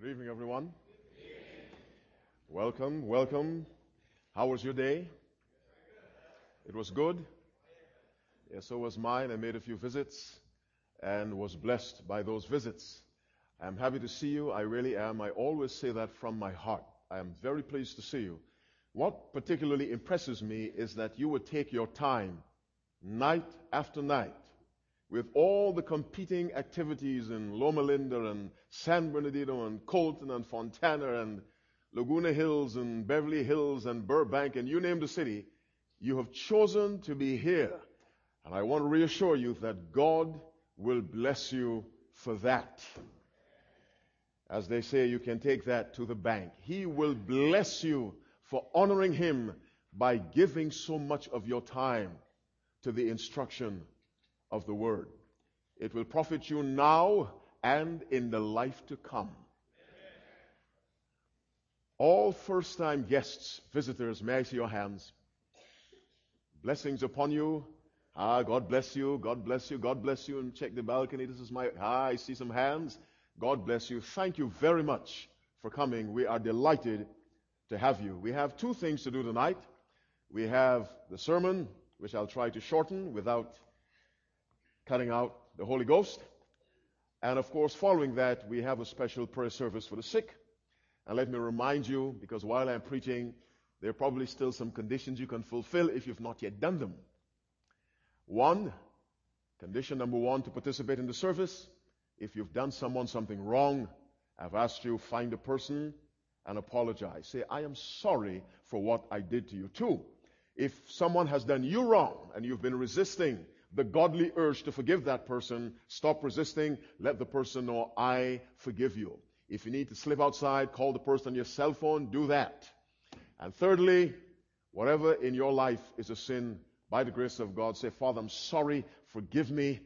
Good evening, everyone. Welcome, welcome. How was your day? It was good? Yeah, so was mine. I made a few visits and was blessed by those visits. I'm happy to see you. I really am. I always say that from my heart. I am very pleased to see you. What particularly impresses me is that you would take your time night after night with all the competing activities in Loma Linda and San Bernardino and Colton and Fontana and Laguna Hills and Beverly Hills and Burbank and you name the city, you have chosen to be here. And I want to reassure you that God will bless you for that. As they say, you can take that to the bank. He will bless you for honoring Him by giving so much of your time to the instruction of the Word. It will profit you now and in the life to come. All first time guests, visitors, may I see your hands? Blessings upon you. Ah, God bless you. God bless you. God bless you. And check the balcony. This is my. Ah, I see some hands. God bless you. Thank you very much for coming. We are delighted to have you. We have two things to do tonight. We have the sermon, which I'll try to shorten without cutting out the Holy Ghost. And of course, following that, we have a special prayer service for the sick. And let me remind you, because while I'm preaching, there are probably still some conditions you can fulfill if you've not yet done them. One, condition number one to participate in the service, if you've done someone something wrong, I've asked you find a person and apologize. Say, I am sorry for what I did to you. too. if someone has done you wrong and you've been resisting the godly urge to forgive that person, stop resisting. Let the person know, I forgive you. If you need to slip outside, call the person on your cell phone, do that. And thirdly, whatever in your life is a sin, by the grace of God, say, Father, I'm sorry, forgive me.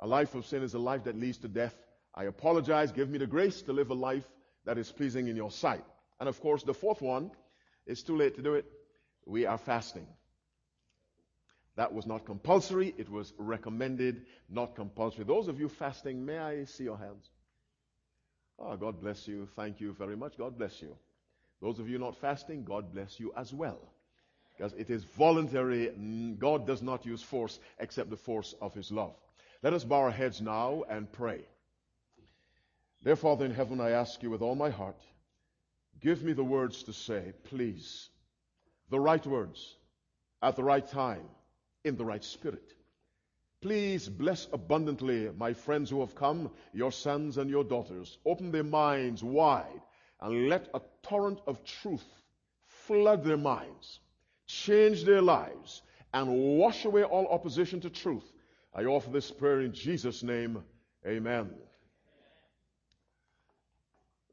A life of sin is a life that leads to death. I apologize. Give me the grace to live a life that is pleasing in your sight. And of course, the fourth one, it's too late to do it. We are fasting. That was not compulsory. It was recommended, not compulsory. Those of you fasting, may I see your hands? Oh, God bless you. Thank you very much. God bless you. Those of you not fasting, God bless you as well. Because it is voluntary. Mm, God does not use force except the force of His love. Let us bow our heads now and pray. Dear Father in heaven, I ask you with all my heart, give me the words to say, please. The right words at the right time in the right spirit. Please bless abundantly my friends who have come, your sons and your daughters. Open their minds wide and let a torrent of truth flood their minds, change their lives, and wash away all opposition to truth. I offer this prayer in Jesus' name. Amen.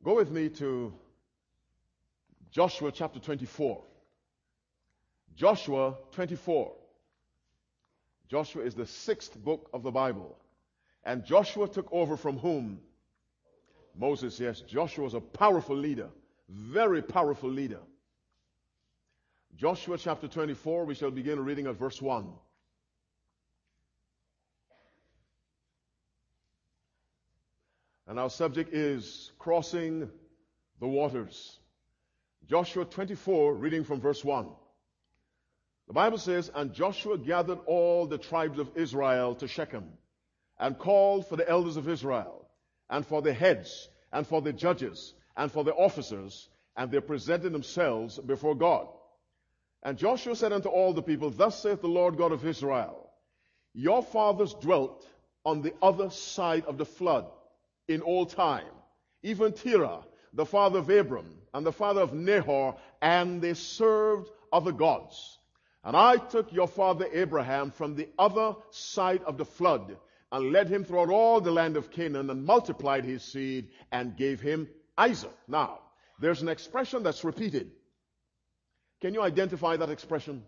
Go with me to Joshua chapter 24. Joshua 24. Joshua is the sixth book of the Bible. And Joshua took over from whom? Moses, yes. Joshua was a powerful leader, very powerful leader. Joshua chapter 24, we shall begin reading at verse 1. And our subject is crossing the waters. Joshua 24, reading from verse 1. The Bible says, And Joshua gathered all the tribes of Israel to Shechem, and called for the elders of Israel, and for the heads, and for the judges, and for the officers, and they presented themselves before God. And Joshua said unto all the people, Thus saith the Lord God of Israel, Your fathers dwelt on the other side of the flood in old time, even Terah, the father of Abram, and the father of Nahor, and they served other gods. And I took your father Abraham from the other side of the flood and led him throughout all the land of Canaan and multiplied his seed and gave him Isaac. Now, there's an expression that's repeated. Can you identify that expression?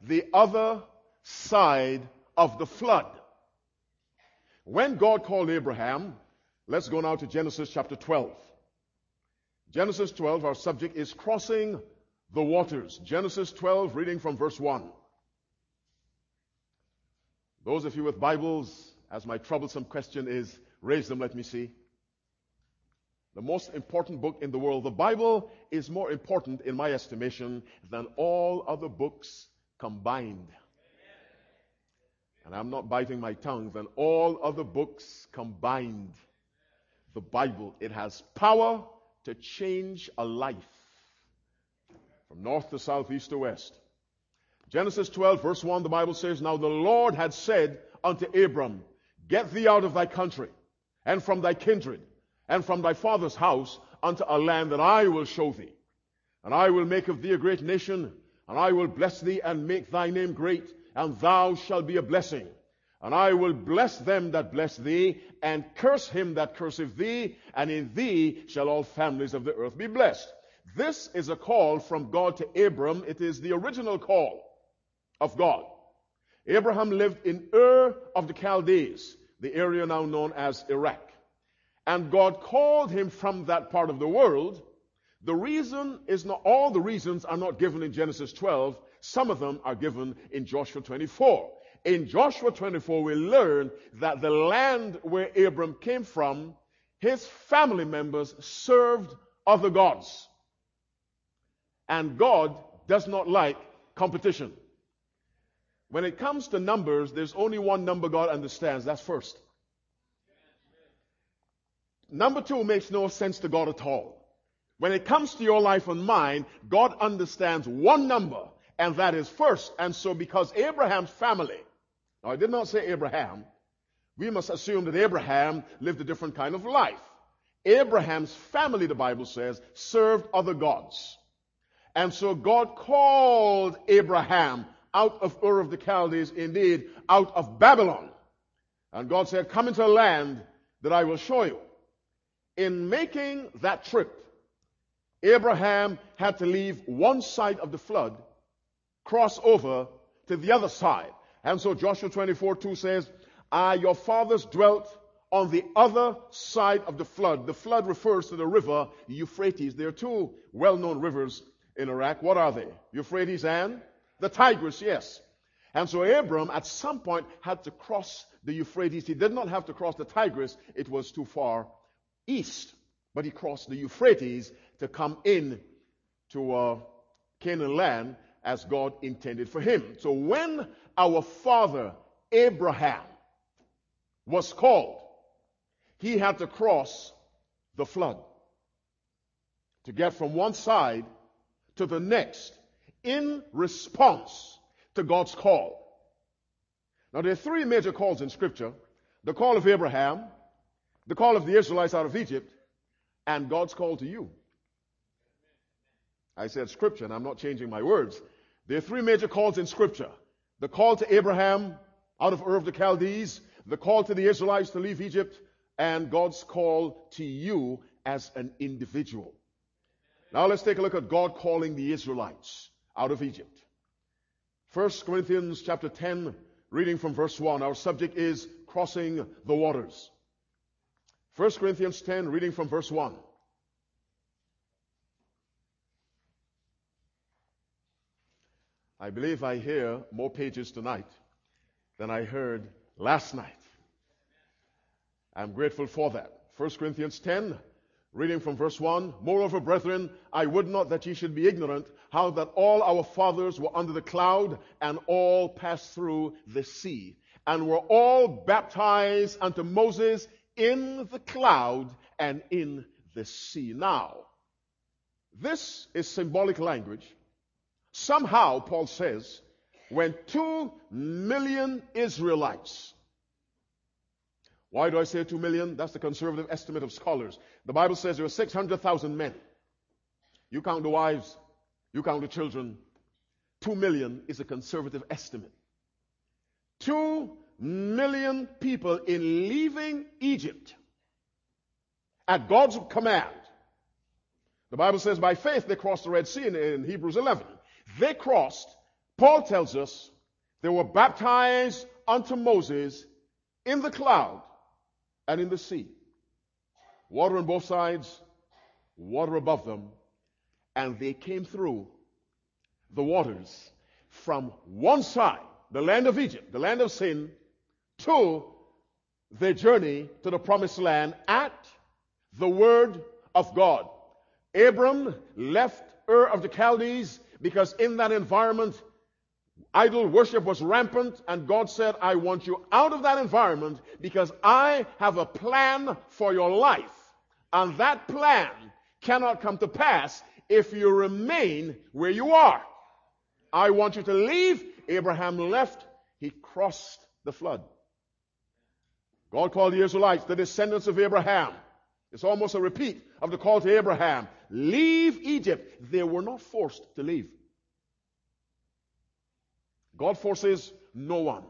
The other side of the flood. When God called Abraham, let's go now to Genesis chapter 12. Genesis 12, our subject is crossing the waters. Genesis 12, reading from verse 1. Those of you with Bibles, as my troublesome question is, raise them, let me see. The most important book in the world. The Bible is more important, in my estimation, than all other books combined. And I'm not biting my tongue, than all other books combined. The Bible, it has power to change a life from north to south, east to west. Genesis 12, verse 1, the Bible says, Now the Lord had said unto Abram, Get thee out of thy country, and from thy kindred, and from thy father's house, unto a land that I will show thee. And I will make of thee a great nation, and I will bless thee and make thy name great, and thou shalt be a blessing. And I will bless them that bless thee, and curse him that curseth thee, and in thee shall all families of the earth be blessed. This is a call from God to Abram. It is the original call of God. Abraham lived in Ur of the Chaldees, the area now known as Iraq. And God called him from that part of the world. The reason is not, all the reasons are not given in Genesis 12. Some of them are given in Joshua 24. In Joshua 24, we learn that the land where Abram came from, his family members served other gods. And God does not like competition. When it comes to numbers, there's only one number God understands. That's first. Number two makes no sense to God at all. When it comes to your life and mine, God understands one number, and that is first. And so because Abraham's family, now I did not say Abraham, we must assume that Abraham lived a different kind of life. Abraham's family, the Bible says, served other gods. And so God called Abraham out of Ur of the Chaldees, indeed, out of Babylon. And God said, Come into a land that I will show you. In making that trip, Abraham had to leave one side of the flood, cross over to the other side. And so Joshua 24 2 says, Ah, your fathers dwelt on the other side of the flood. The flood refers to the river Euphrates. There are two well known rivers in Iraq. What are they? Euphrates and the Tigris, yes. And so Abram at some point had to cross the Euphrates. He did not have to cross the Tigris. It was too far east. But he crossed the Euphrates to come in to uh, Canaan land as God intended for him. So when our father Abraham was called, he had to cross the flood to get from one side to the next in response to God's call. Now, there are three major calls in Scripture the call of Abraham, the call of the Israelites out of Egypt, and God's call to you. I said Scripture, and I'm not changing my words. There are three major calls in Scripture the call to Abraham out of Ur of the Chaldees, the call to the Israelites to leave Egypt, and God's call to you as an individual. Now let's take a look at God calling the Israelites out of Egypt. 1 Corinthians chapter 10, reading from verse 1. Our subject is crossing the waters. 1 Corinthians 10, reading from verse 1. I believe I hear more pages tonight than I heard last night. I'm grateful for that. 1 Corinthians 10, Reading from verse 1 Moreover, brethren, I would not that ye should be ignorant how that all our fathers were under the cloud and all passed through the sea and were all baptized unto Moses in the cloud and in the sea. Now, this is symbolic language. Somehow, Paul says, when two million Israelites why do I say 2 million? That's the conservative estimate of scholars. The Bible says there were 600,000 men. You count the wives, you count the children. 2 million is a conservative estimate. 2 million people in leaving Egypt at God's command. The Bible says by faith they crossed the Red Sea in, in Hebrews 11. They crossed, Paul tells us, they were baptized unto Moses in the cloud and in the sea. Water on both sides, water above them, and they came through the waters from one side, the land of Egypt, the land of sin, to their journey to the promised land at the word of God. Abram left Ur of the Chaldees because in that environment, idol worship was rampant, and God said, I want you out of that environment because I have a plan for your life. And that plan cannot come to pass if you remain where you are. I want you to leave. Abraham left. He crossed the flood. God called the Israelites the descendants of Abraham. It's almost a repeat of the call to Abraham. Leave Egypt. They were not forced to leave. God forces no one.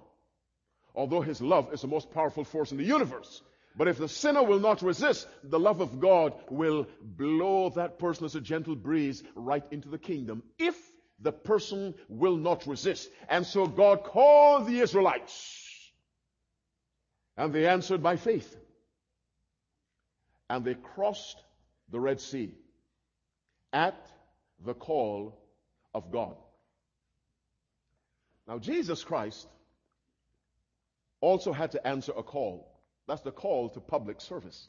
Although his love is the most powerful force in the universe. But if the sinner will not resist, the love of God will blow that person as a gentle breeze right into the kingdom. If the person will not resist. And so God called the Israelites. And they answered by faith. And they crossed the Red Sea at the call of God. Now, Jesus Christ also had to answer a call. That's the call to public service.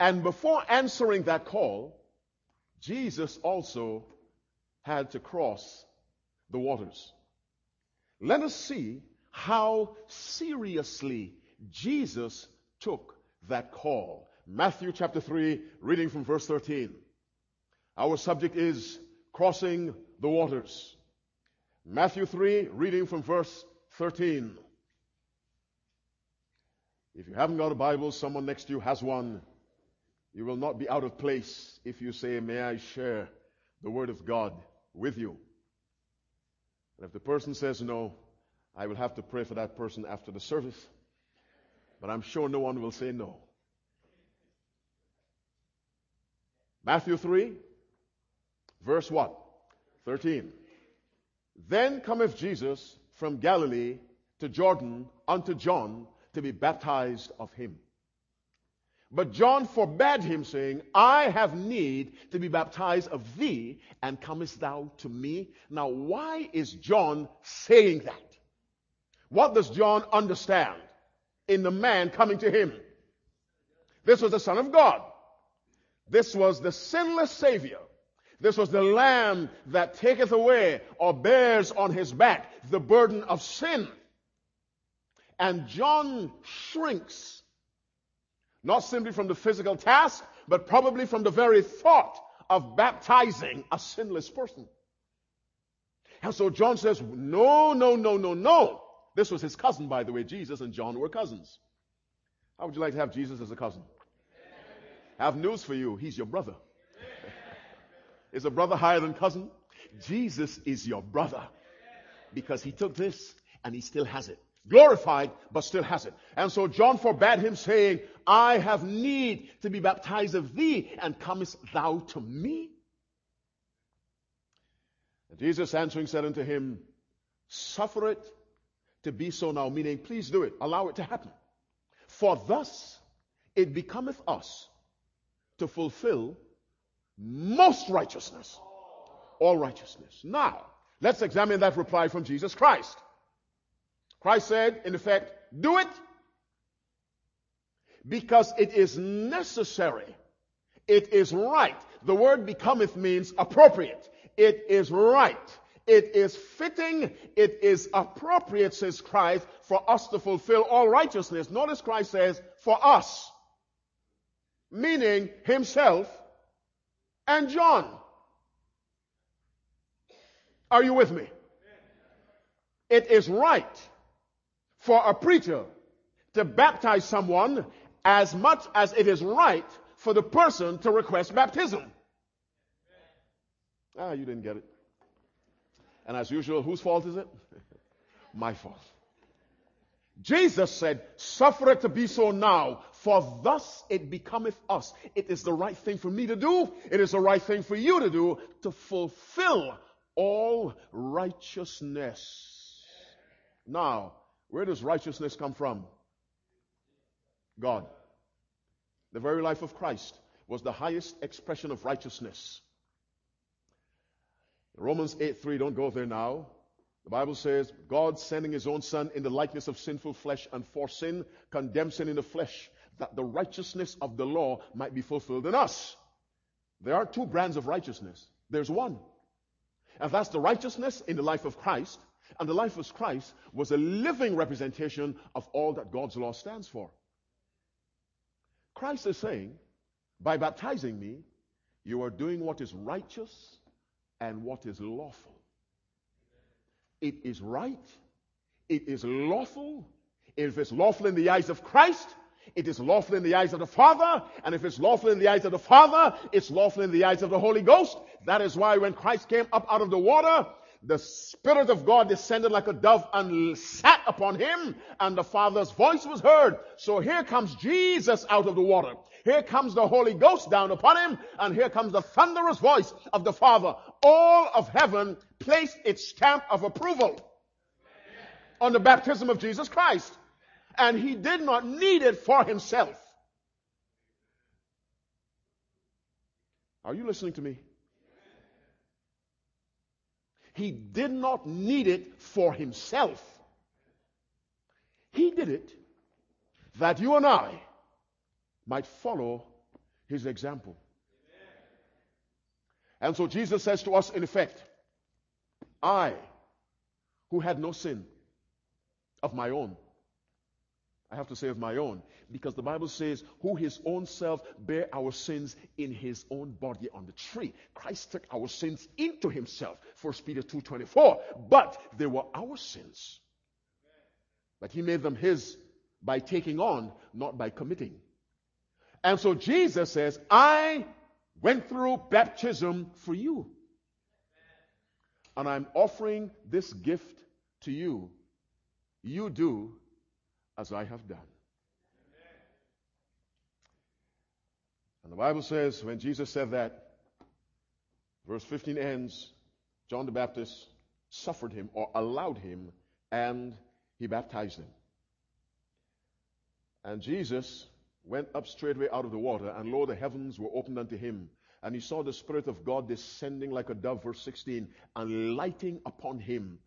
And before answering that call, Jesus also had to cross the waters. Let us see how seriously Jesus took that call. Matthew chapter 3, reading from verse 13. Our subject is crossing the waters. Matthew 3, reading from verse 13. If you haven't got a Bible, someone next to you has one. You will not be out of place if you say, May I share the Word of God with you? And if the person says no, I will have to pray for that person after the service. But I'm sure no one will say no. Matthew 3, verse what? 13. Then cometh Jesus from Galilee to Jordan unto John to be baptized of him. But John forbade him, saying, I have need to be baptized of thee, and comest thou to me? Now, why is John saying that? What does John understand in the man coming to him? This was the Son of God. This was the sinless Savior. This was the Lamb that taketh away or bears on his back the burden of sin. And John shrinks, not simply from the physical task, but probably from the very thought of baptizing a sinless person. And so John says, no, no, no, no, no. This was his cousin, by the way. Jesus and John were cousins. How would you like to have Jesus as a cousin? Have news for you. He's your brother. Is a brother higher than cousin? Jesus is your brother because he took this and he still has it glorified, but still has it. And so John forbade him, saying, I have need to be baptized of thee, and comest thou to me? And Jesus answering said unto him, Suffer it to be so now, meaning, please do it, allow it to happen. For thus it becometh us to fulfill most righteousness, all righteousness. Now, let's examine that reply from Jesus Christ. Christ said, in effect, do it because it is necessary. It is right. The word becometh means appropriate. It is right. It is fitting. It is appropriate, says Christ, for us to fulfill all righteousness. Notice Christ says, for us. Meaning himself and John. Are you with me? It is right for a preacher to baptize someone as much as it is right for the person to request baptism. Ah, you didn't get it. And as usual, whose fault is it? My fault. Jesus said, Suffer it to be so now, for thus it becometh us. It is the right thing for me to do. It is the right thing for you to do to fulfill all righteousness. Now, where does righteousness come from? God. The very life of Christ was the highest expression of righteousness. Romans 8 3, don't go there now. The Bible says, God sending his own son in the likeness of sinful flesh and for sin, condemned sin in the flesh, that the righteousness of the law might be fulfilled in us. There are two brands of righteousness. There's one. And that's the righteousness in the life of Christ. And the life of Christ was a living representation of all that God's law stands for. Christ is saying, by baptizing me, you are doing what is righteous and what is lawful. It is right. It is lawful. If it's lawful in the eyes of Christ, it is lawful in the eyes of the Father. And if it's lawful in the eyes of the Father, it's lawful in the eyes of the Holy Ghost. That is why when Christ came up out of the water, the Spirit of God descended like a dove and sat upon him, and the Father's voice was heard. So here comes Jesus out of the water. Here comes the Holy Ghost down upon him, and here comes the thunderous voice of the Father. All of heaven placed its stamp of approval on the baptism of Jesus Christ. And he did not need it for himself. Are you listening to me? He did not need it for himself. He did it that you and I might follow his example. And so Jesus says to us, in effect, I, who had no sin of my own, I have to say of my own, because the Bible says, who his own self bare our sins in his own body on the tree. Christ took our sins into himself. 1 Peter 2.24. But they were our sins. But he made them his by taking on, not by committing. And so Jesus says, I went through baptism for you. And I'm offering this gift to you. You do as I have done. And the Bible says when Jesus said that, verse 15 ends, John the Baptist suffered him or allowed him and he baptized him. And Jesus went up straightway out of the water, and lo, the heavens were opened unto him. And he saw the Spirit of God descending like a dove, verse 16, and lighting upon him.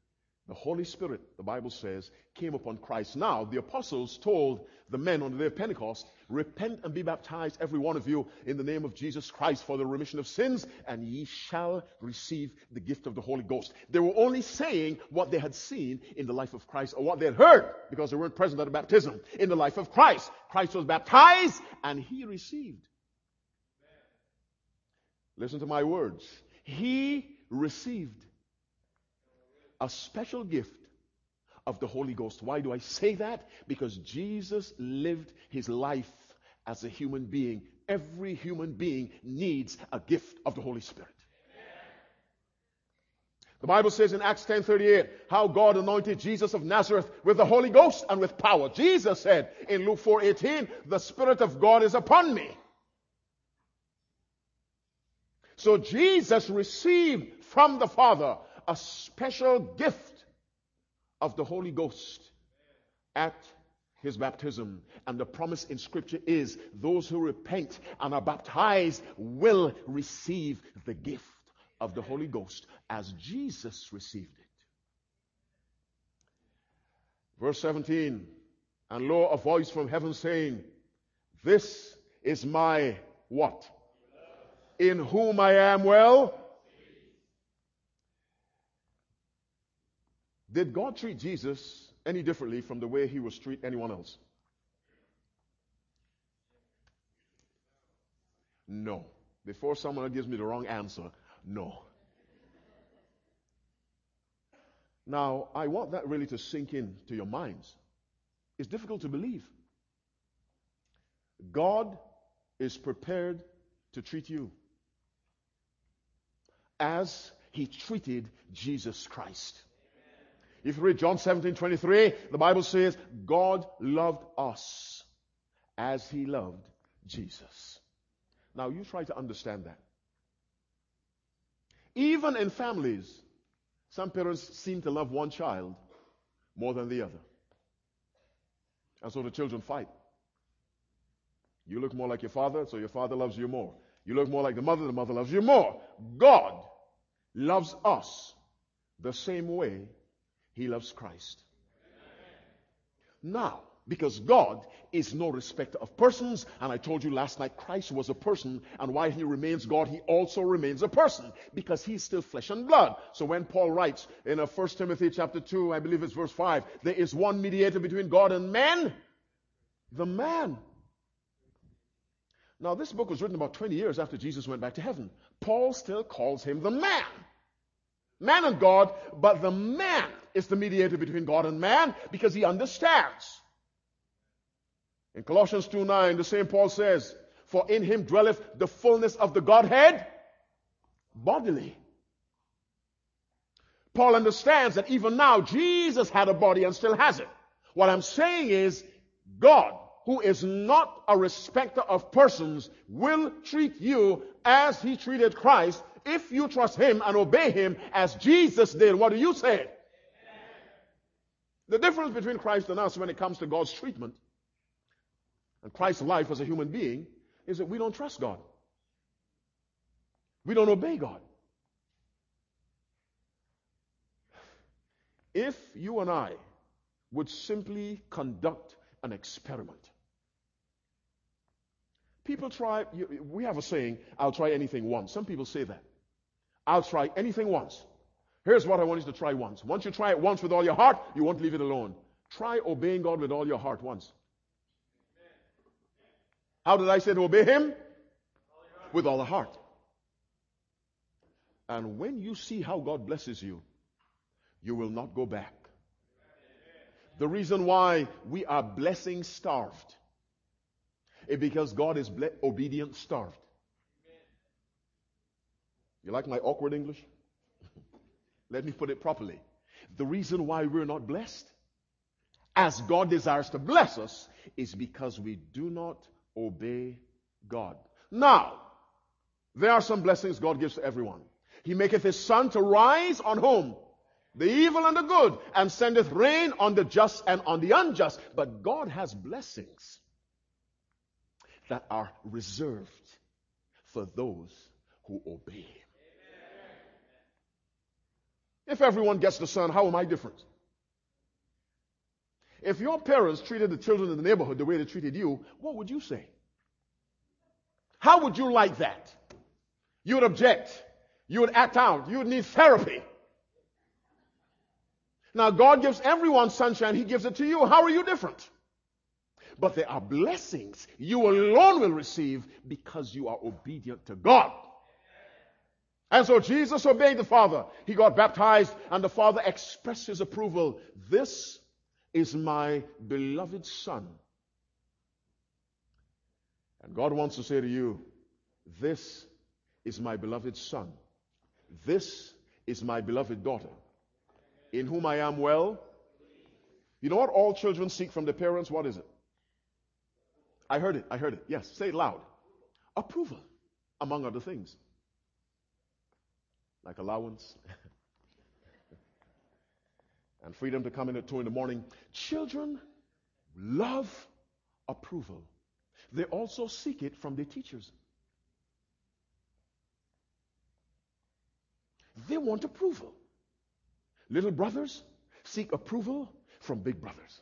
The Holy Spirit, the Bible says, came upon Christ. Now, the apostles told the men on the day of Pentecost, Repent and be baptized, every one of you, in the name of Jesus Christ for the remission of sins, and ye shall receive the gift of the Holy Ghost. They were only saying what they had seen in the life of Christ, or what they had heard, because they weren't present at the baptism, in the life of Christ. Christ was baptized, and he received. Listen to my words. He received a special gift of the Holy Ghost. Why do I say that? Because Jesus lived his life as a human being. Every human being needs a gift of the Holy Spirit. The Bible says in Acts 10:38 how God anointed Jesus of Nazareth with the Holy Ghost and with power. Jesus said in Luke 4:18, "The Spirit of God is upon me." So Jesus received from the Father a special gift of the Holy Ghost at his baptism. And the promise in scripture is those who repent and are baptized will receive the gift of the Holy Ghost as Jesus received it. Verse 17, and lo, a voice from heaven saying, This is my what? In whom I am well Did God treat Jesus any differently from the way he was treat anyone else? No. Before someone gives me the wrong answer, no. Now, I want that really to sink in to your minds. It's difficult to believe. God is prepared to treat you as he treated Jesus Christ. If you read John 17, 23, the Bible says, God loved us as he loved Jesus. Now you try to understand that. Even in families, some parents seem to love one child more than the other. And so the children fight. You look more like your father, so your father loves you more. You look more like the mother, the mother loves you more. God loves us the same way he loves Christ. Now, Because God is no respecter of persons. And I told you last night, Christ was a person. And while he remains God, he also remains a person. Because he's still flesh and blood. So when Paul writes in 1 uh, Timothy chapter 2, I believe it's verse 5, there is one mediator between God and man. The man. Now this book was written about 20 years after Jesus went back to heaven. Paul still calls him the man. Man and God, but the man is the mediator between God and man because he understands. In Colossians 2 9, the same Paul says, For in him dwelleth the fullness of the Godhead bodily. Paul understands that even now Jesus had a body and still has it. What I'm saying is, God, who is not a respecter of persons, will treat you as he treated Christ if you trust him and obey him as Jesus did. What do you say? The difference between Christ and us when it comes to God's treatment and Christ's life as a human being is that we don't trust God. We don't obey God. If you and I would simply conduct an experiment, people try, we have a saying, I'll try anything once. Some people say that. I'll try anything once. Here's what I want you to try once. Once you try it once with all your heart, you won't leave it alone. Try obeying God with all your heart once. How did I say to obey Him? With all the heart. And when you see how God blesses you, you will not go back. The reason why we are blessing starved is because God is ble- obedient starved. You like my awkward English? Let me put it properly. The reason why we're not blessed, as God desires to bless us, is because we do not obey God. Now, there are some blessings God gives to everyone. He maketh his sun to rise on whom? The evil and the good, and sendeth rain on the just and on the unjust. But God has blessings that are reserved for those who obey. If everyone gets the sun, how am I different? If your parents treated the children in the neighborhood the way they treated you, what would you say? How would you like that? You would object. You would act out. You would need therapy. Now, God gives everyone sunshine. He gives it to you. How are you different? But there are blessings you alone will receive because you are obedient to God. And so Jesus obeyed the Father. He got baptized, and the Father expressed his approval. This is my beloved son. And God wants to say to you, This is my beloved son. This is my beloved daughter, in whom I am well. You know what all children seek from their parents? What is it? I heard it. I heard it. Yes, say it loud. Approval, among other things. Like allowance. and freedom to come in at 2 in the morning. Children love approval. They also seek it from their teachers. They want approval. Little brothers seek approval from big brothers.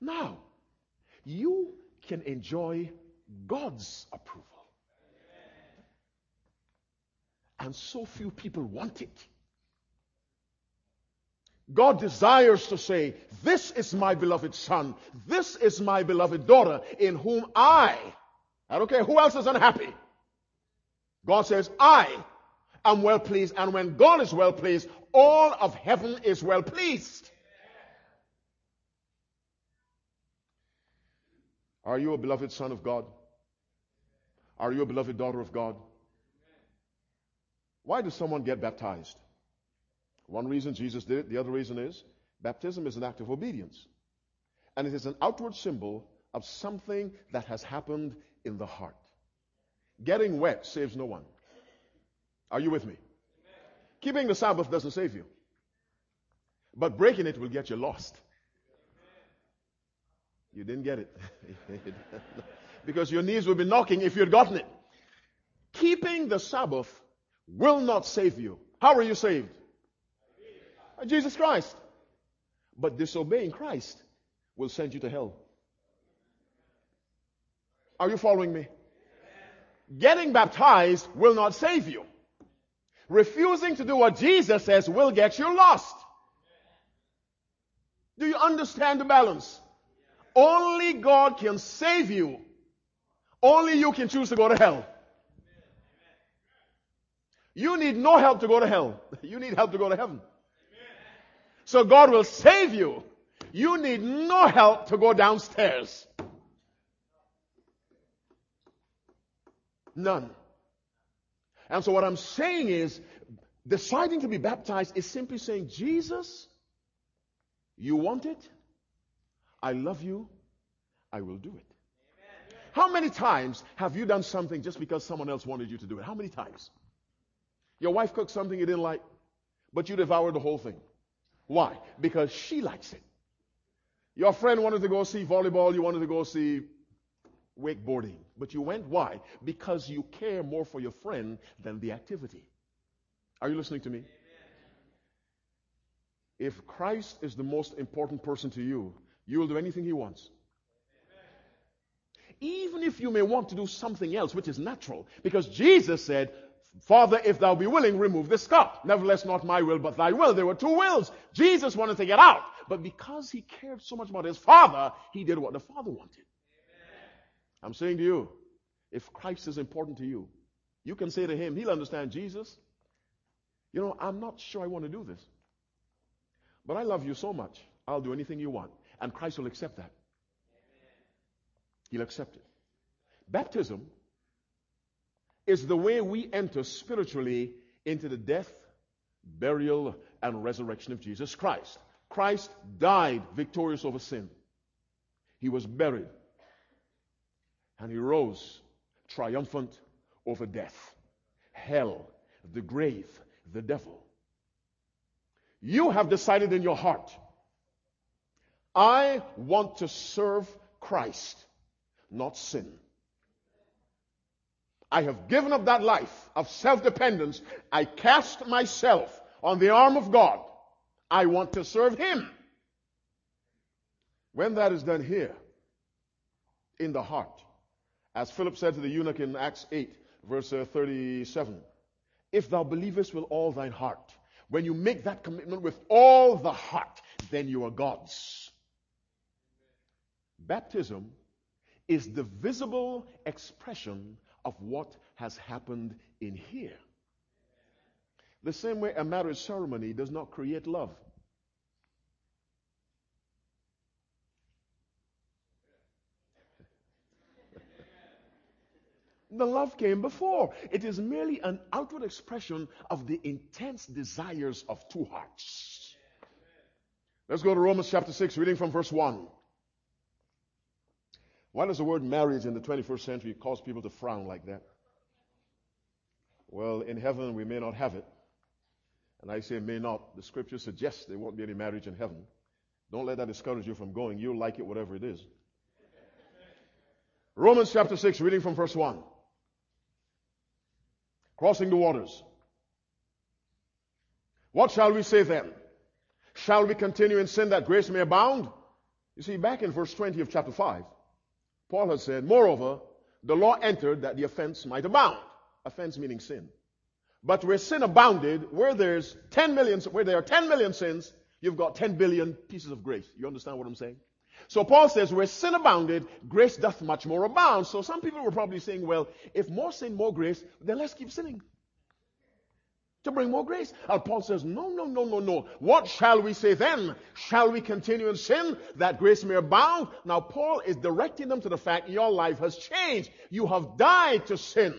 Now, you can enjoy God's approval. And so few people want it. God desires to say, This is my beloved son. This is my beloved daughter in whom I, I don't care who else is unhappy. God says, I am well pleased. And when God is well pleased, all of heaven is well pleased. Are you a beloved son of God? Are you a beloved daughter of God? Why does someone get baptized? One reason Jesus did it. The other reason is baptism is an act of obedience. And it is an outward symbol of something that has happened in the heart. Getting wet saves no one. Are you with me? Keeping the Sabbath doesn't save you. But breaking it will get you lost. You didn't get it. because your knees would be knocking if you had gotten it. Keeping the Sabbath will not save you. How are you saved? Jesus Christ. But disobeying Christ will send you to hell. Are you following me? Getting baptized will not save you. Refusing to do what Jesus says will get you lost. Do you understand the balance? Only God can save you. Only you can choose to go to hell. You need no help to go to hell. You need help to go to heaven. So God will save you. You need no help to go downstairs. None. And so what I'm saying is, deciding to be baptized is simply saying, Jesus, you want it? I love you. I will do it. How many times have you done something just because someone else wanted you to do it? How many times? Your wife cooked something you didn't like, but you devoured the whole thing. Why? Because she likes it. Your friend wanted to go see volleyball, you wanted to go see wakeboarding. But you went, why? Because you care more for your friend than the activity. Are you listening to me? If Christ is the most important person to you, you will do anything he wants. Even if you may want to do something else, which is natural, because Jesus said, Father, if thou be willing, remove this cup. Nevertheless, not my will, but thy will. There were two wills. Jesus wanted to get out. But because he cared so much about his Father, he did what the Father wanted. I'm saying to you, if Christ is important to you, you can say to him, he'll understand Jesus. You know, I'm not sure I want to do this. But I love you so much, I'll do anything you want. And Christ will accept that. He'll accept it. Baptism is the way we enter spiritually into the death, burial, and resurrection of Jesus Christ. Christ died victorious over sin. He was buried. And he rose triumphant over death, hell, the grave, the devil. You have decided in your heart, I want to serve Christ, not sin. I have given up that life of self-dependence. I cast myself on the arm of God. I want to serve Him. When that is done here, in the heart, as Philip said to the eunuch in Acts 8, verse uh, 37, if thou believest with all thine heart, when you make that commitment with all the heart, then you are God's. Baptism is the visible expression of what has happened in here. The same way a marriage ceremony does not create love. The love came before. It is merely an outward expression of the intense desires of two hearts. Let's go to Romans chapter 6, reading from verse 1. Why does the word marriage in the 21st century cause people to frown like that? Well, in heaven we may not have it. And I say may not. The scripture suggests there won't be any marriage in heaven. Don't let that discourage you from going. You'll like it, whatever it is. Romans chapter 6, reading from verse 1 crossing the waters. What shall we say then? Shall we continue in sin that grace may abound? You see, back in verse 20 of chapter 5, Paul has said, Moreover, the law entered that the offense might abound. Offense meaning sin. But where sin abounded, where there's 10 million, where there are 10 million sins, you've got 10 billion pieces of grace. You understand what I'm saying? So Paul says, where sin abounded, grace doth much more abound. So some people were probably saying, well, if more sin, more grace, then let's keep sinning. To bring more grace. And Paul says, no, no, no, no, no. What shall we say then? Shall we continue in sin that grace may abound? Now Paul is directing them to the fact your life has changed. You have died to sin.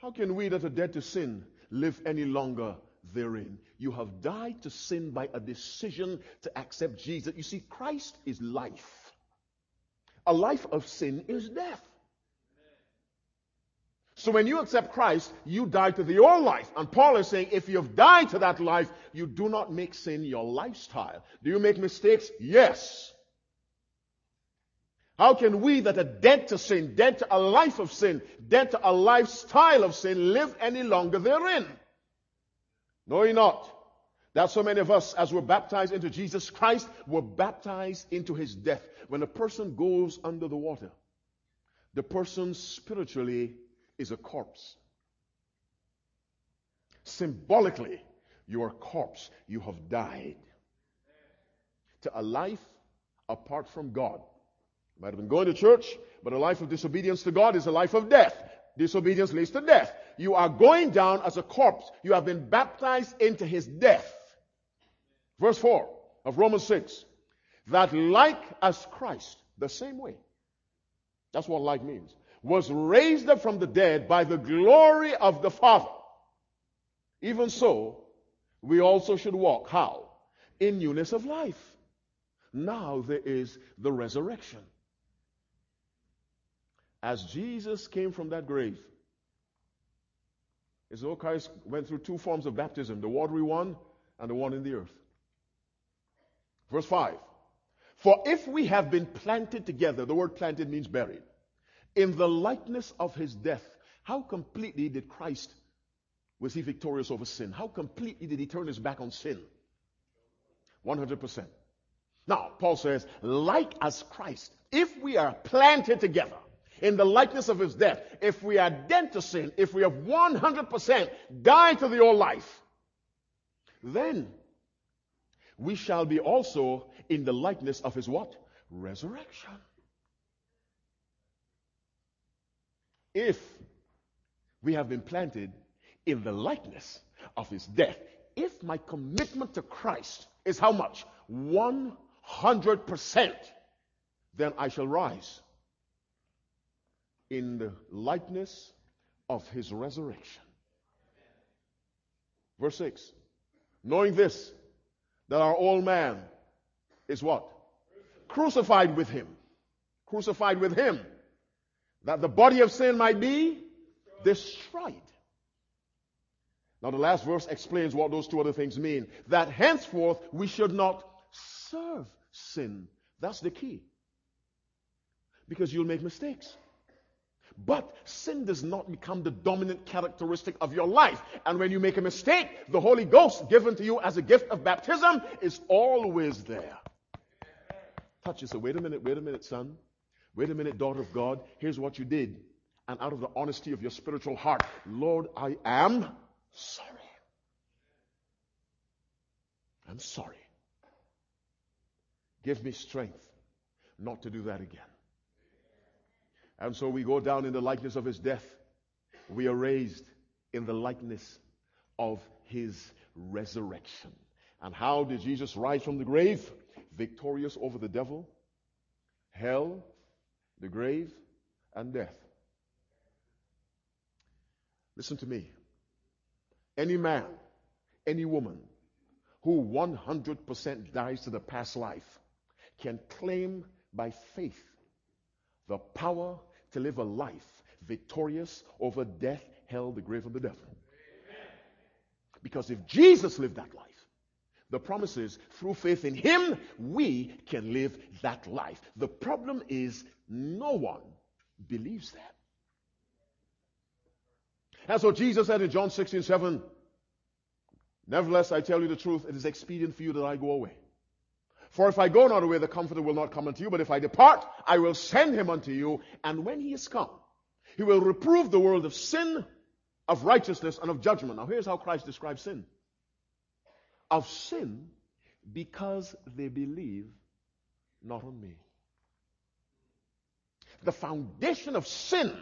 How can we that are dead to sin live any longer therein. You have died to sin by a decision to accept Jesus. You see, Christ is life. A life of sin is death. So when you accept Christ, you die to the old life. And Paul is saying, if you've died to that life, you do not make sin your lifestyle. Do you make mistakes? Yes. How can we that are dead to sin, dead to a life of sin, dead to a lifestyle of sin, live any longer therein? Know ye not That so many of us, as we're baptized into Jesus Christ, were baptized into his death. When a person goes under the water, the person spiritually is a corpse. Symbolically, you are a corpse. You have died. To a life apart from God. You might have been going to church, but a life of disobedience to God is a life of death. Disobedience leads to death. You are going down as a corpse. You have been baptized into his death. Verse 4 of Romans 6. That like as Christ, the same way. That's what like means. Was raised up from the dead by the glory of the Father. Even so, we also should walk. How? In newness of life. Now there is the resurrection. As Jesus came from that grave, though Christ went through two forms of baptism the watery one and the one in the earth. Verse 5 For if we have been planted together, the word planted means buried, in the likeness of his death, how completely did Christ was he victorious over sin? How completely did he turn his back on sin? 100%. Now, Paul says, like as Christ, if we are planted together in the likeness of his death, if we are dead to sin, if we have 100% died to the old life, then we shall be also in the likeness of his what? Resurrection. If we have been planted in the likeness of his death. If my commitment to Christ is how much? 100%, then I shall rise in the likeness of his resurrection. Verse 6 Knowing this, that our old man is what? Crucified with him. Crucified with him. That the body of sin might be destroyed now, the last verse explains what those two other things mean. That henceforth we should not serve sin. That's the key. Because you'll make mistakes. But sin does not become the dominant characteristic of your life. And when you make a mistake, the Holy Ghost given to you as a gift of baptism is always there. Touch you. Say, wait a minute, wait a minute, son. Wait a minute, daughter of God. Here's what you did. And out of the honesty of your spiritual heart, Lord, I am sorry. I'm sorry. Give me strength not to do that again. And so we go down in the likeness of his death. We are raised in the likeness of his resurrection. And how did Jesus rise from the grave? Victorious over the devil, hell, the grave, and death. Listen to me. Any man, any woman who 100% dies to the past life can claim by faith the power to live a life victorious over death, hell, the grave, and the devil. Because if Jesus lived that life, the promise is through faith in Him, we can live that life. The problem is no one believes that. And so Jesus said in John 16, 7, Nevertheless, I tell you the truth, it is expedient for you that I go away. For if I go not away, the Comforter will not come unto you, but if I depart, I will send him unto you. And when he is come, he will reprove the world of sin, of righteousness, and of judgment. Now, here's how Christ describes sin of sin because they believe not on me. The foundation of sin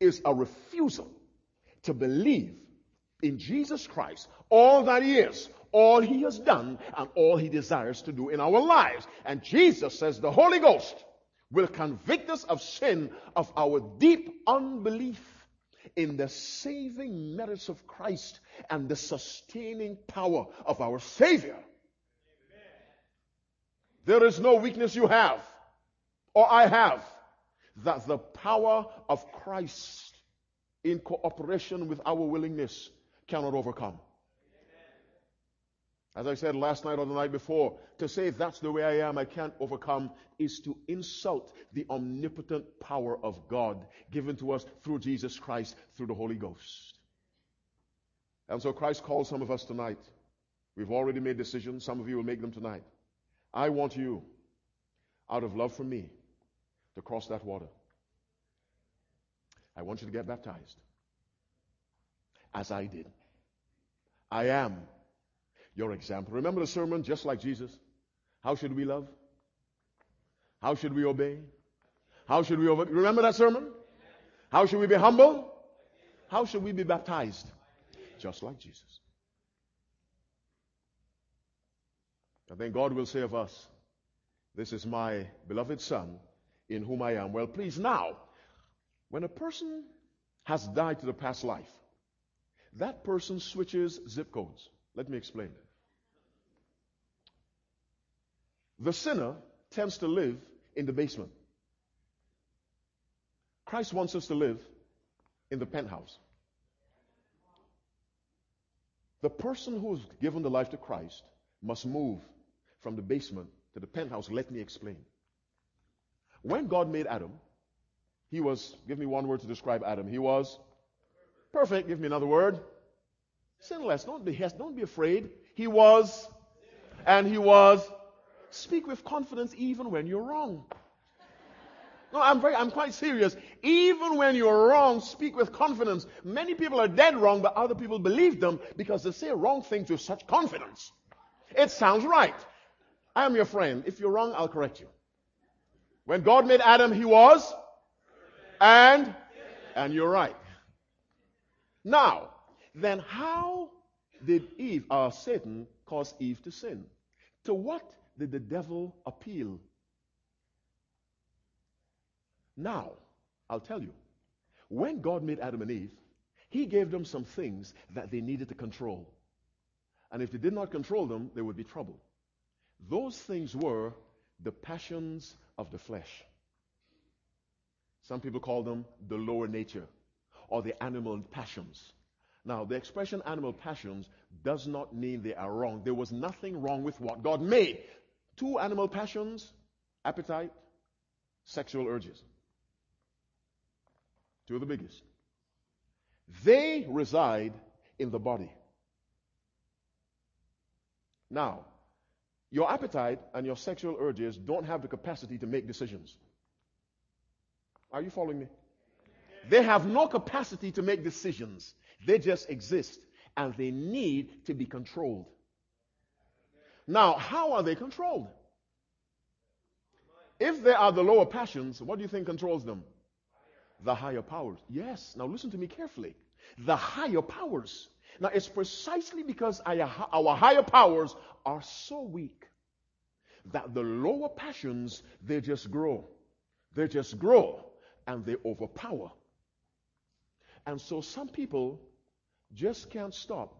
is a refusal to believe in Jesus Christ all that he is, all he has done, and all he desires to do in our lives. And Jesus says the Holy Ghost will convict us of sin, of our deep unbelief in the saving merits of Christ and the sustaining power of our Savior. There is no weakness you have or I have that the power of Christ in cooperation with our willingness cannot overcome. As I said last night or the night before, to say that's the way I am, I can't overcome, is to insult the omnipotent power of God given to us through Jesus Christ, through the Holy Ghost. And so Christ calls some of us tonight We've already made decisions. Some of you will make them tonight. I want you, out of love for me, to cross that water. I want you to get baptized as I did. I am your example. Remember the sermon, just like Jesus? How should we love? How should we obey? How should we over? Remember that sermon? How should we be humble? How should we be baptized? Just like Jesus. And then God will say of us, This is my beloved Son in whom I am well pleased. Now, when a person has died to the past life, that person switches zip codes. Let me explain. The sinner tends to live in the basement. Christ wants us to live in the penthouse. The person who's given the life to Christ must move from the basement to the penthouse. Let me explain. When God made Adam, he was, give me one word to describe Adam. He was perfect. Give me another word. Sinless. Don't be, don't be afraid. He was, and he was. Speak with confidence even when you're wrong. No, I'm very, I'm quite serious. Even when you're wrong, speak with confidence. Many people are dead wrong, but other people believe them because they say wrong things with such confidence. It sounds right. I am your friend. If you're wrong, I'll correct you. When God made Adam, he was, and, and you're right. Now, then how did Eve, or uh, Satan, cause Eve to sin? To what did the devil appeal? Now, I'll tell you. When God made Adam and Eve, he gave them some things that they needed to control. And if they did not control them, there would be trouble. Those things were the passions of the flesh. Some people call them the lower nature or the animal passions. Now, the expression animal passions does not mean they are wrong. There was nothing wrong with what God made. Two animal passions appetite, sexual urges. Two of the biggest. They reside in the body. Now, your appetite and your sexual urges don't have the capacity to make decisions. Are you following me? They have no capacity to make decisions. They just exist and they need to be controlled. Now, how are they controlled? If they are the lower passions, what do you think controls them? The higher powers. Yes. Now, listen to me carefully. The higher powers. Now, it's precisely because our higher powers are so weak that the lower passions, they just grow. They just grow and they overpower. And so some people just can't stop.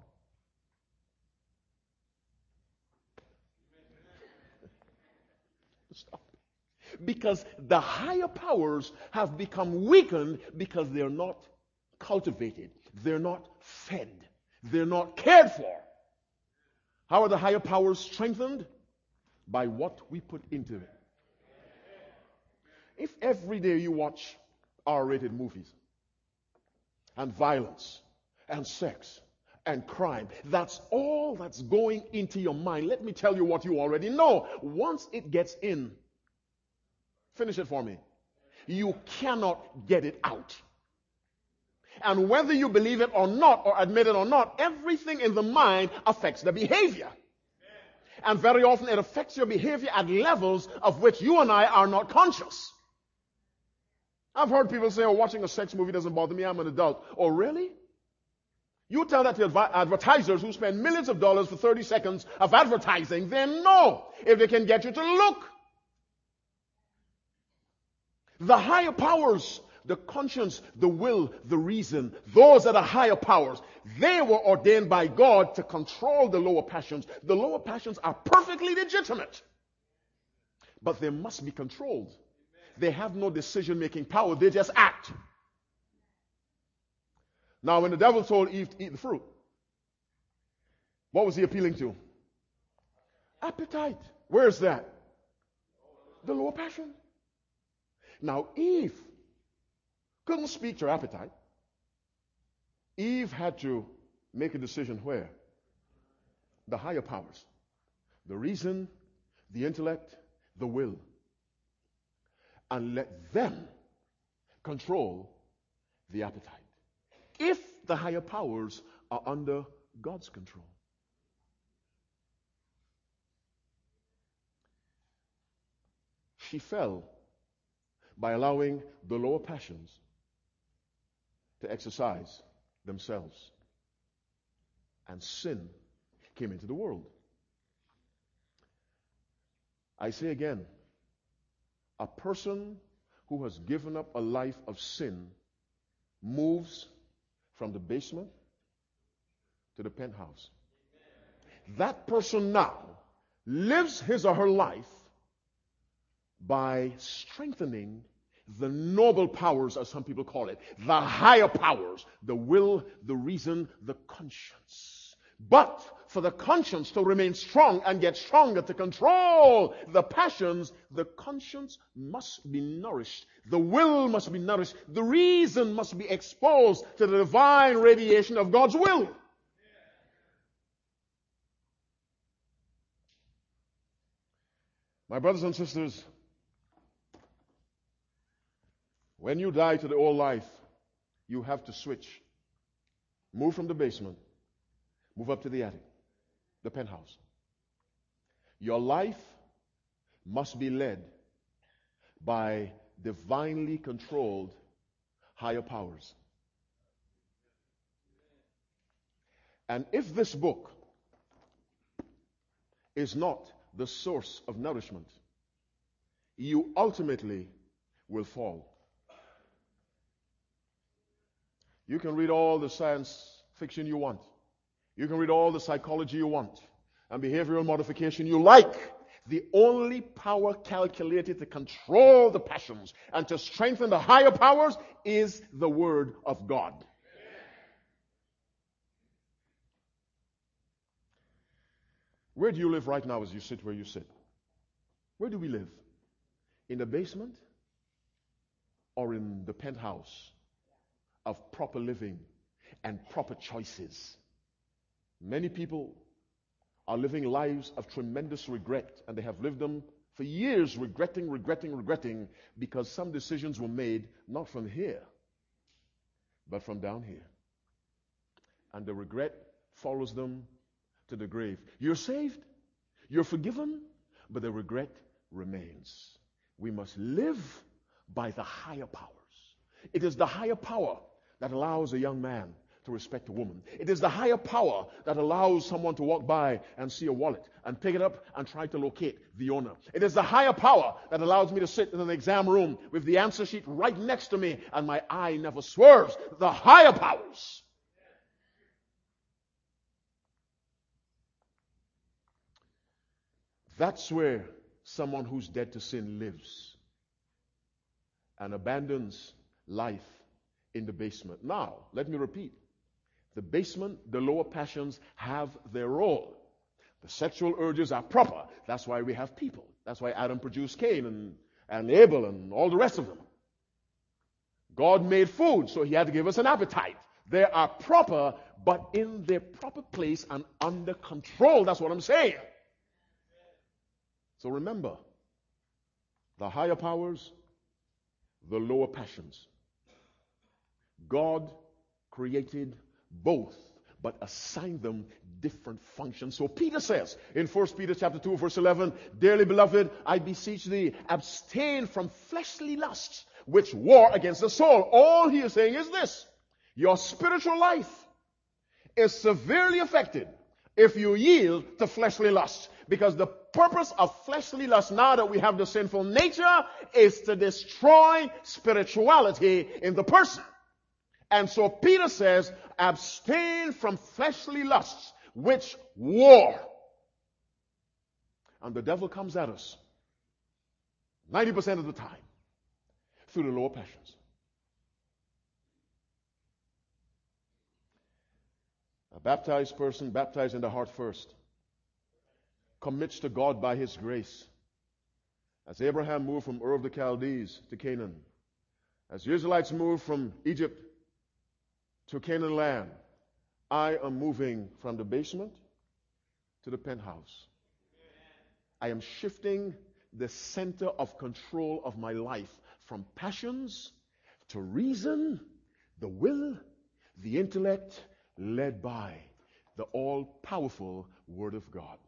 stop. Because the higher powers have become weakened because they're not cultivated, they're not fed, they're not cared for. How are the higher powers strengthened? By what we put into it. If every day you watch R rated movies and violence and sex and crime, that's all that's going into your mind. Let me tell you what you already know. Once it gets in, finish it for me. You cannot get it out. And whether you believe it or not, or admit it or not, everything in the mind affects the behavior. And very often it affects your behavior at levels of which you and I are not conscious. I've heard people say, oh, watching a sex movie doesn't bother me. I'm an adult. Oh, really? You tell that to adv- advertisers who spend millions of dollars for 30 seconds of advertising, then no, if they can get you to look. The higher powers the conscience, the will, the reason, those are the higher powers. They were ordained by God to control the lower passions. The lower passions are perfectly legitimate, but they must be controlled. They have no decision making power, they just act. Now, when the devil told Eve to eat the fruit, what was he appealing to? Appetite. Where's that? The lower passion. Now, Eve couldn't speak to appetite. Eve had to make a decision where? the higher powers the reason, the intellect, the will and let them control the appetite. If the higher powers are under God's control. She fell by allowing the lower passions to exercise themselves. And sin came into the world. I say again, a person who has given up a life of sin moves from the basement to the penthouse. That person now lives his or her life by strengthening the noble powers, as some people call it, the higher powers, the will, the reason, the conscience. But for the conscience to remain strong and get stronger to control the passions, the conscience must be nourished. The will must be nourished. The reason must be exposed to the divine radiation of God's will. My brothers and sisters, when you die to the old life, you have to switch. Move from the basement, move up to the attic, the penthouse. Your life must be led by divinely controlled higher powers. And if this book is not the source of nourishment, you ultimately will fall. You can read all the science fiction you want. You can read all the psychology you want and behavioral modification you like. The only power calculated to control the passions and to strengthen the higher powers is the Word of God. Where do you live right now as you sit where you sit? Where do we live? In the basement or in the penthouse of proper living and proper choices? Many people are living lives of tremendous regret, and they have lived them for years, regretting, regretting, regretting, because some decisions were made not from here, but from down here. And the regret follows them to the grave. You're saved, you're forgiven, but the regret remains. We must live by the higher powers. It is the higher power that allows a young man to respect a woman. It is the higher power that allows someone to walk by and see a wallet and pick it up and try to locate the owner. It is the higher power that allows me to sit in an exam room with the answer sheet right next to me and my eye never swerves. The higher powers. That's where someone who's dead to sin lives and abandons life in the basement. Now, let me repeat. The basement, the lower passions have their role. The sexual urges are proper. That's why we have people. That's why Adam produced Cain and, and Abel and all the rest of them. God made food, so he had to give us an appetite. They are proper, but in their proper place and under control. That's what I'm saying. So remember, the higher powers, the lower passions. God created both, but assigned them different functions. So Peter says in 1 Peter chapter 2 verse 11, Dearly beloved, I beseech thee, abstain from fleshly lusts which war against the soul. All he is saying is this. Your spiritual life is severely affected if you yield to fleshly lusts. Because the purpose of fleshly lust, now that we have the sinful nature, is to destroy spirituality in the person. And so Peter says, abstain from fleshly lusts, which war. And the devil comes at us 90% of the time through the lower passions. A baptized person, baptized in the heart first, commits to God by his grace. As Abraham moved from Ur of the Chaldees to Canaan, as Israelites moved from Egypt to Canaan land. I am moving from the basement to the penthouse. I am shifting the center of control of my life from passions to reason, the will, the intellect, led by the all powerful Word of God.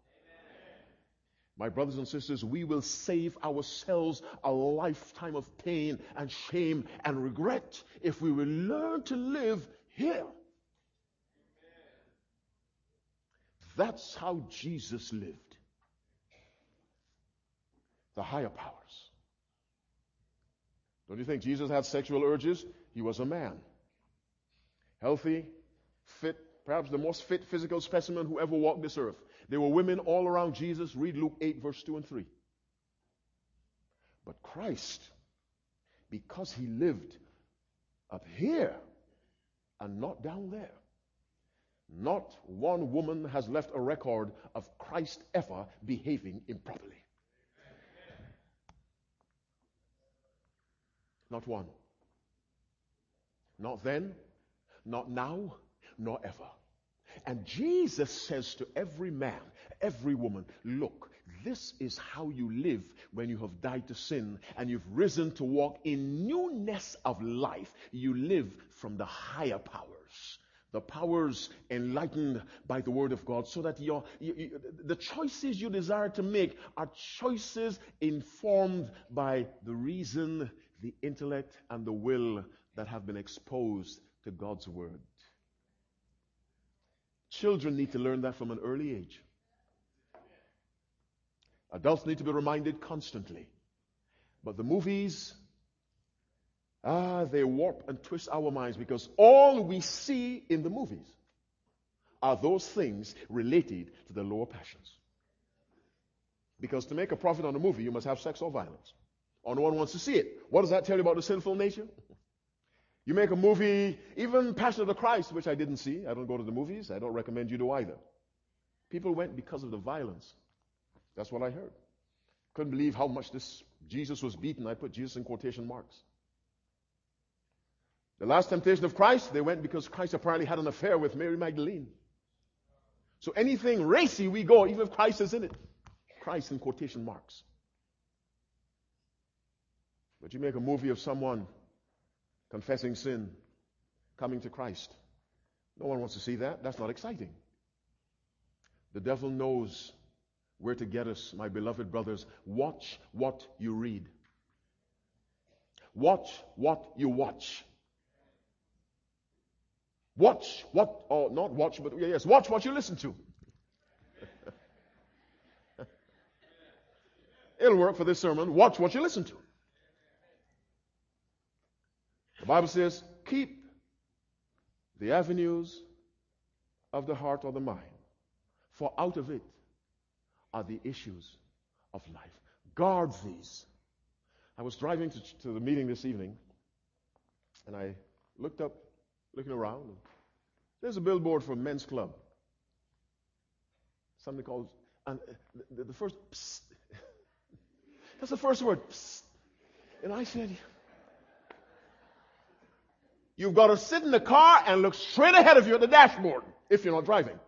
My brothers and sisters, we will save ourselves a lifetime of pain and shame and regret if we will learn to live here. That's how Jesus lived. The higher powers. Don't you think Jesus had sexual urges? He was a man. Healthy, fit, perhaps the most fit physical specimen who ever walked this earth. There were women all around Jesus. Read Luke 8, verse 2 and 3. But Christ, because he lived up here and not down there, not one woman has left a record of Christ ever behaving improperly. Not one. Not then, not now, nor ever. And Jesus says to every man, every woman, look, this is how you live when you have died to sin and you've risen to walk in newness of life. You live from the higher powers. The powers enlightened by the Word of God, so that your, you, you, the choices you desire to make are choices informed by the reason, the intellect, and the will that have been exposed to God's Word. Children need to learn that from an early age. Adults need to be reminded constantly. But the movies, ah, they warp and twist our minds because all we see in the movies are those things related to the lower passions. Because to make a profit on a movie, you must have sex or violence. Or no one wants to see it. What does that tell you about the sinful nature? You make a movie, even Passion of the Christ, which I didn't see. I don't go to the movies. I don't recommend you do either. People went because of the violence. That's what I heard. Couldn't believe how much this Jesus was beaten. I put Jesus in quotation marks. The last temptation of Christ, they went because Christ apparently had an affair with Mary Magdalene. So anything racy, we go, even if Christ is in it. Christ in quotation marks. But you make a movie of someone confessing sin, coming to Christ. No one wants to see that. That's not exciting. The devil knows where to get us, my beloved brothers. Watch what you read. Watch what you watch. Watch what, or not watch, but yes, watch what you listen to. It'll work for this sermon. Watch what you listen to. The Bible says, keep the avenues of the heart or the mind, for out of it are the issues of life. Guard these. I was driving to, to the meeting this evening, and I looked up, looking around. There's a billboard for a men's club. Something called, and uh, the, the first, psst, that's the first word, psst. And I said, You've got to sit in the car and look straight ahead of you at the dashboard if you're not driving.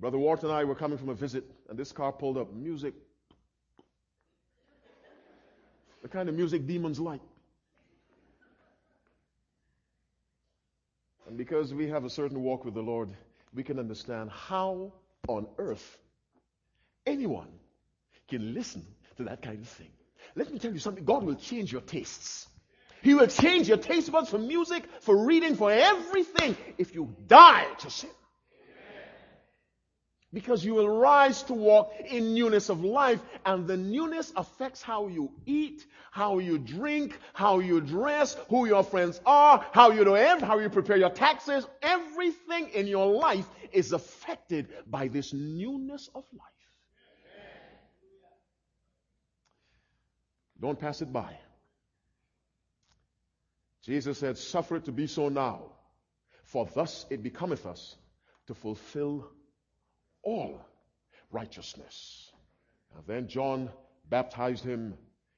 Brother Wart and I were coming from a visit, and this car pulled up. Music. The kind of music demons like. And because we have a certain walk with the Lord, we can understand how on earth anyone can listen to that kind of thing. Let me tell you something. God will change your tastes. He will change your taste buds for music, for reading, for everything if you die to sin. Because you will rise to walk in newness of life, and the newness affects how you eat, how you drink, how you dress, who your friends are, how you do every, how you prepare your taxes. Everything in your life is affected by this newness of life. Don't pass it by. Jesus said, Suffer it to be so now, for thus it becometh us to fulfill all righteousness. And then John baptized him.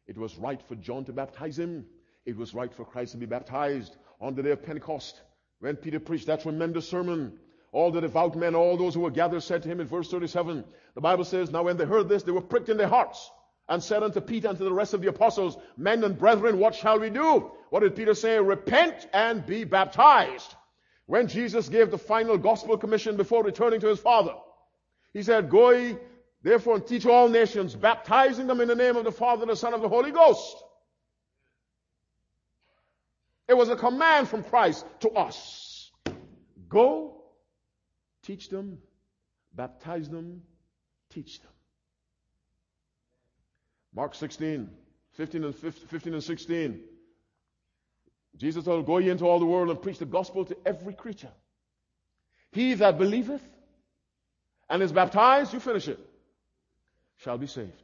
It was right for John to baptize him. It was right for Christ to be baptized. on the day of Pentecost when Peter preached that tremendous sermon. All the devout men, all those who were gathered said to him in verse 37, the Bible says, Now when they heard this, they were pricked in their hearts and said unto Peter and to the rest of the apostles, Men and brethren, what shall we do? What did Peter say? Repent and be baptized. When Jesus gave the final gospel commission before returning to his Father, he said, Go ye therefore and teach all nations, baptizing them in the name of the Father, the Son, of the Holy Ghost. It was a command from Christ to us. Go, teach them, baptize them, teach them. Mark 16, 15 and, 15 and 16. Jesus told, Go ye into all the world and preach the gospel to every creature. He that believeth and is baptized, you finish it, shall be saved.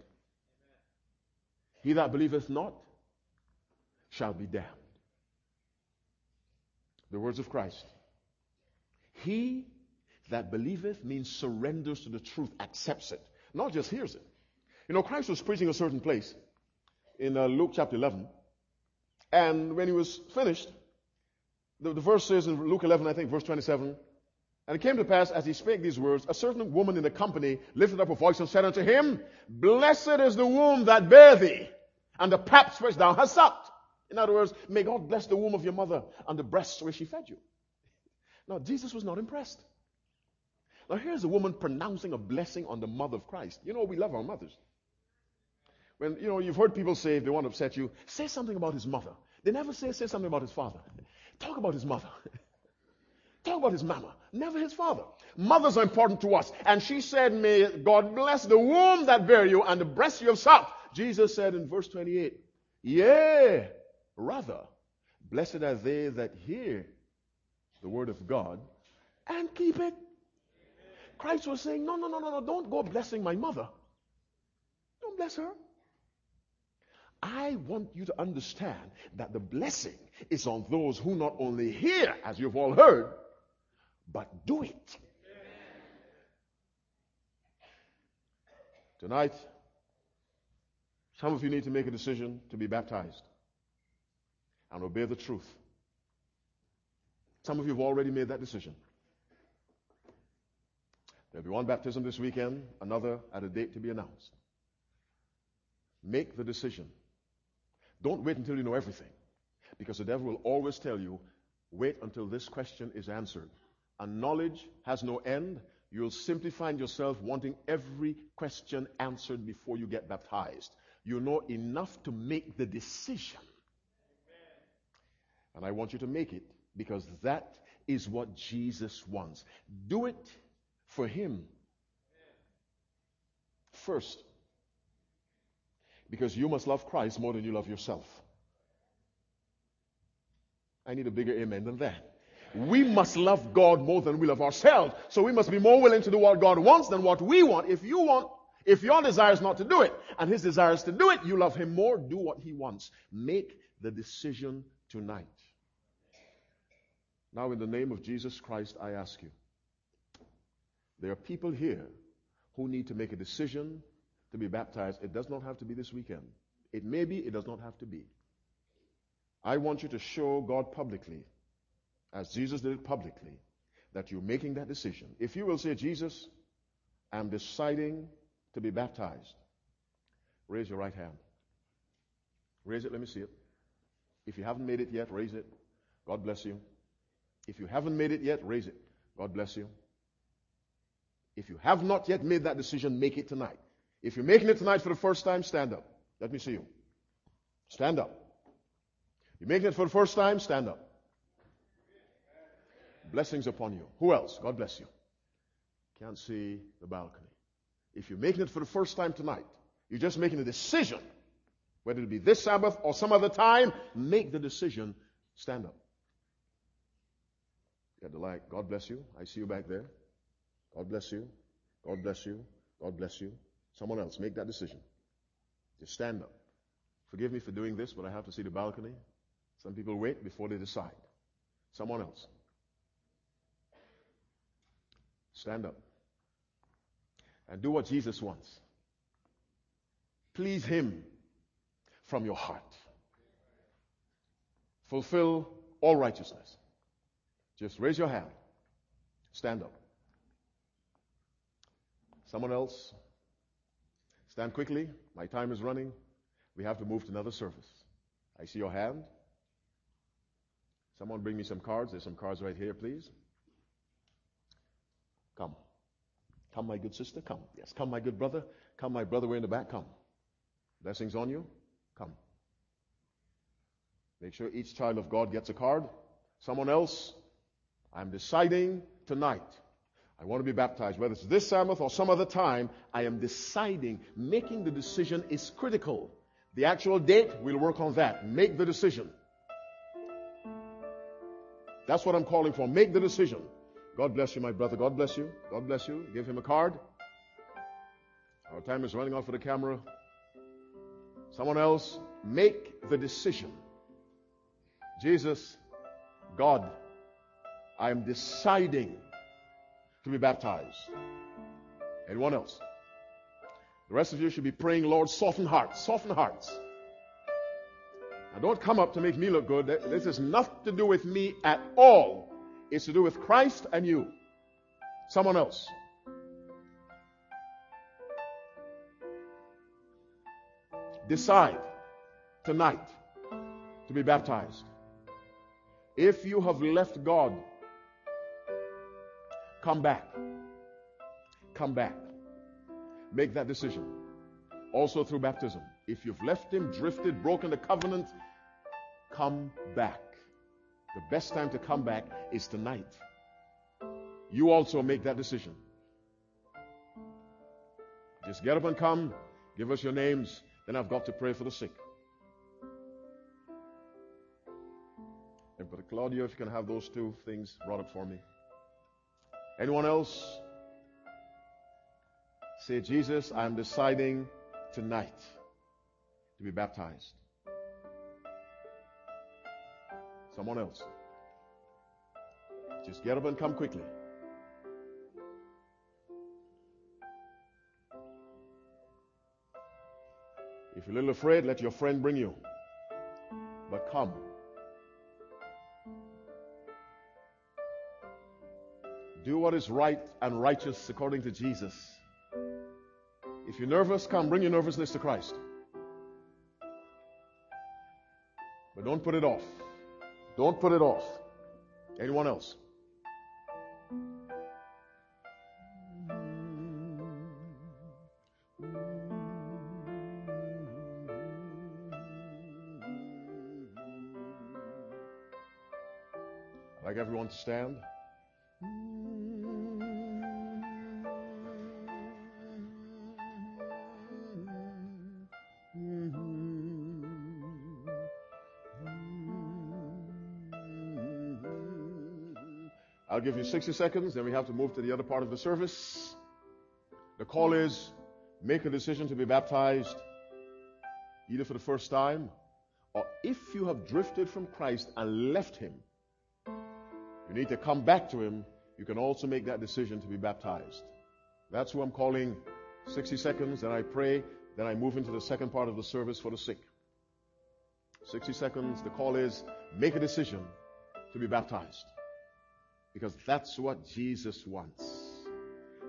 He that believeth not shall be damned. The words of Christ. He that believeth means surrenders to the truth, accepts it, not just hears it. You know, Christ was preaching a certain place in uh, Luke chapter 11. And when he was finished, the, the verse says in Luke 11, I think, verse 27, and it came to pass, as he spake these words, a certain woman in the company lifted up her voice and said unto him, Blessed is the womb that bare thee, and the paps which thou hast sucked. In other words, may God bless the womb of your mother and the breasts where she fed you. Now, Jesus was not impressed. Now, here's a woman pronouncing a blessing on the mother of Christ. You know, we love our mothers. When, you know, you've heard people say if they want to upset you, say something about his mother. They never say, say something about his father. Talk about his mother. Talk about his mama, never his father. Mothers are important to us. And she said, May God bless the womb that bare you and the breast you have sucked. Jesus said in verse 28, Yea, rather, blessed are they that hear the word of God and keep it. Christ was saying, No, no, no, no, no, don't go blessing my mother. Don't bless her. I want you to understand that the blessing is on those who not only hear, as you've all heard, but do it. Tonight, some of you need to make a decision to be baptized and obey the truth. Some of you have already made that decision. There'll be one baptism this weekend, another at a date to be announced. Make the decision. Don't wait until you know everything. Because the devil will always tell you, wait until this question is answered. And knowledge has no end. You'll simply find yourself wanting every question answered before you get baptized. You know enough to make the decision. And I want you to make it because that is what Jesus wants. Do it for Him first. Because you must love Christ more than you love yourself. I need a bigger amen than that. We must love God more than we love ourselves. So we must be more willing to do what God wants than what we want. If you want, if your desire is not to do it and his desire is to do it, you love him more, do what he wants. Make the decision tonight. Now, in the name of Jesus Christ, I ask you. There are people here who need to make a decision to be baptized. It does not have to be this weekend. It may be, it does not have to be. I want you to show God publicly, as Jesus did it publicly, that you're making that decision. If you will say, Jesus, I'm deciding to be baptized, raise your right hand. Raise it, let me see it. If you haven't made it yet, raise it. God bless you. If you haven't made it yet, raise it. God bless you. If you have not yet made that decision, make it tonight. If you're making it tonight for the first time, stand up. Let me see you. Stand up. You're making it for the first time, stand up. Blessings upon you. Who else? God bless you. Can't see the balcony. If you're making it for the first time tonight, you're just making a decision, whether it be this Sabbath or some other time, make the decision, stand up. You the light. God bless you. I see you back there. God bless you. God bless you. God bless you. Someone else, make that decision. Just stand up. Forgive me for doing this, but I have to see the balcony. Some people wait before they decide. Someone else. Stand up. And do what Jesus wants. Please Him from your heart. Fulfill all righteousness. Just raise your hand. Stand up. Someone else? Stand quickly. My time is running. We have to move to another service. I see your hand. Someone bring me some cards. There's some cards right here, please. Come. Come, my good sister. Come. Yes. Come, my good brother. Come, my brother we're in the back. Come. Blessings on you. Come. Make sure each child of God gets a card. Someone else, I'm deciding tonight. I want to be baptized. Whether it's this Sabbath or some other time, I am deciding. Making the decision is critical. The actual date, we'll work on that. Make the decision. That's what I'm calling for. Make the decision. God bless you, my brother. God bless you. God bless you. Give him a card. Our time is running out for the camera. Someone else, make the decision. Jesus, God, I am deciding to be baptized. Anyone else? The rest of you should be praying, Lord, soften hearts, soften hearts. Now, don't come up to make me look good. This has nothing to do with me at all. It's to do with Christ and you. Someone else. Decide tonight to be baptized. If you have left God, come back. Come back. Make that decision. Also through baptism. If you've left Him, drifted, broken the covenant, come back. The best time to come back is tonight. You also make that decision. Just get up and come. Give us your names. Then I've got to pray for the sick. And Brother Claudio, if you can have those two things brought up for me. Anyone else? Say, Jesus, I'm deciding tonight to be baptized. Someone else. Just get up and come quickly. If you're a little afraid, let your friend bring you. But come. Do what is right and righteous according to Jesus. If you're nervous, come. Bring your nervousness to Christ. But don't put it off. Don't put it off. Anyone else? I'd like everyone to stand. Give you 60 seconds, then we have to move to the other part of the service. The call is make a decision to be baptized either for the first time or if you have drifted from Christ and left Him, you need to come back to Him. You can also make that decision to be baptized. That's who I'm calling 60 seconds, then I pray, then I move into the second part of the service for the sick. 60 seconds, the call is make a decision to be baptized. Because that's what Jesus wants.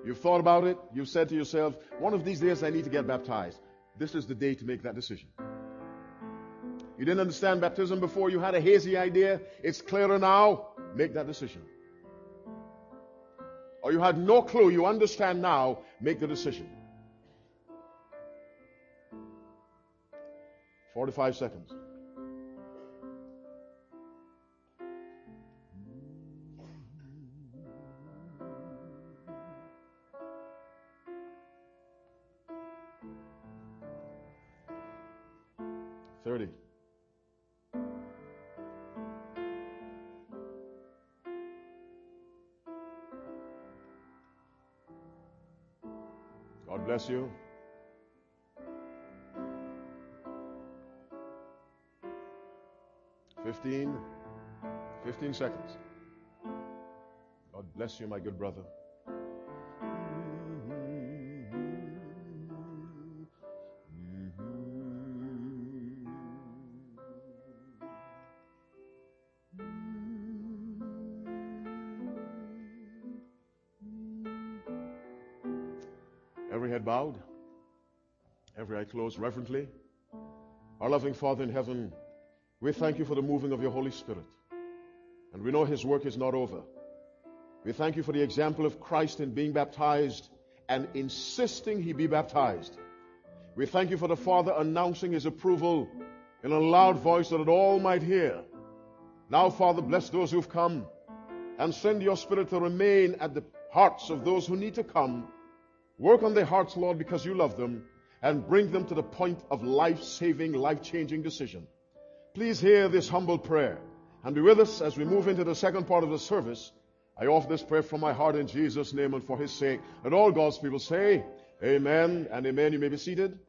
You've thought about it, you've said to yourself, one of these days I need to get baptized. This is the day to make that decision. You didn't understand baptism before, you had a hazy idea, it's clearer now, make that decision. Or you had no clue, you understand now, make the decision. 45 seconds. Bless you. Fifteen. Fifteen seconds. God bless you, my good brother. Closed reverently. Our loving Father in heaven, we thank you for the moving of your Holy Spirit. And we know his work is not over. We thank you for the example of Christ in being baptized and insisting he be baptized. We thank you for the Father announcing his approval in a loud voice that all might hear. Now, Father, bless those who've come and send your Spirit to remain at the hearts of those who need to come. Work on their hearts, Lord, because you love them and bring them to the point of life saving, life changing decision. Please hear this humble prayer and be with us as we move into the second part of the service. I offer this prayer from my heart in Jesus' name and for his sake. And all God's people say, Amen and Amen. You may be seated.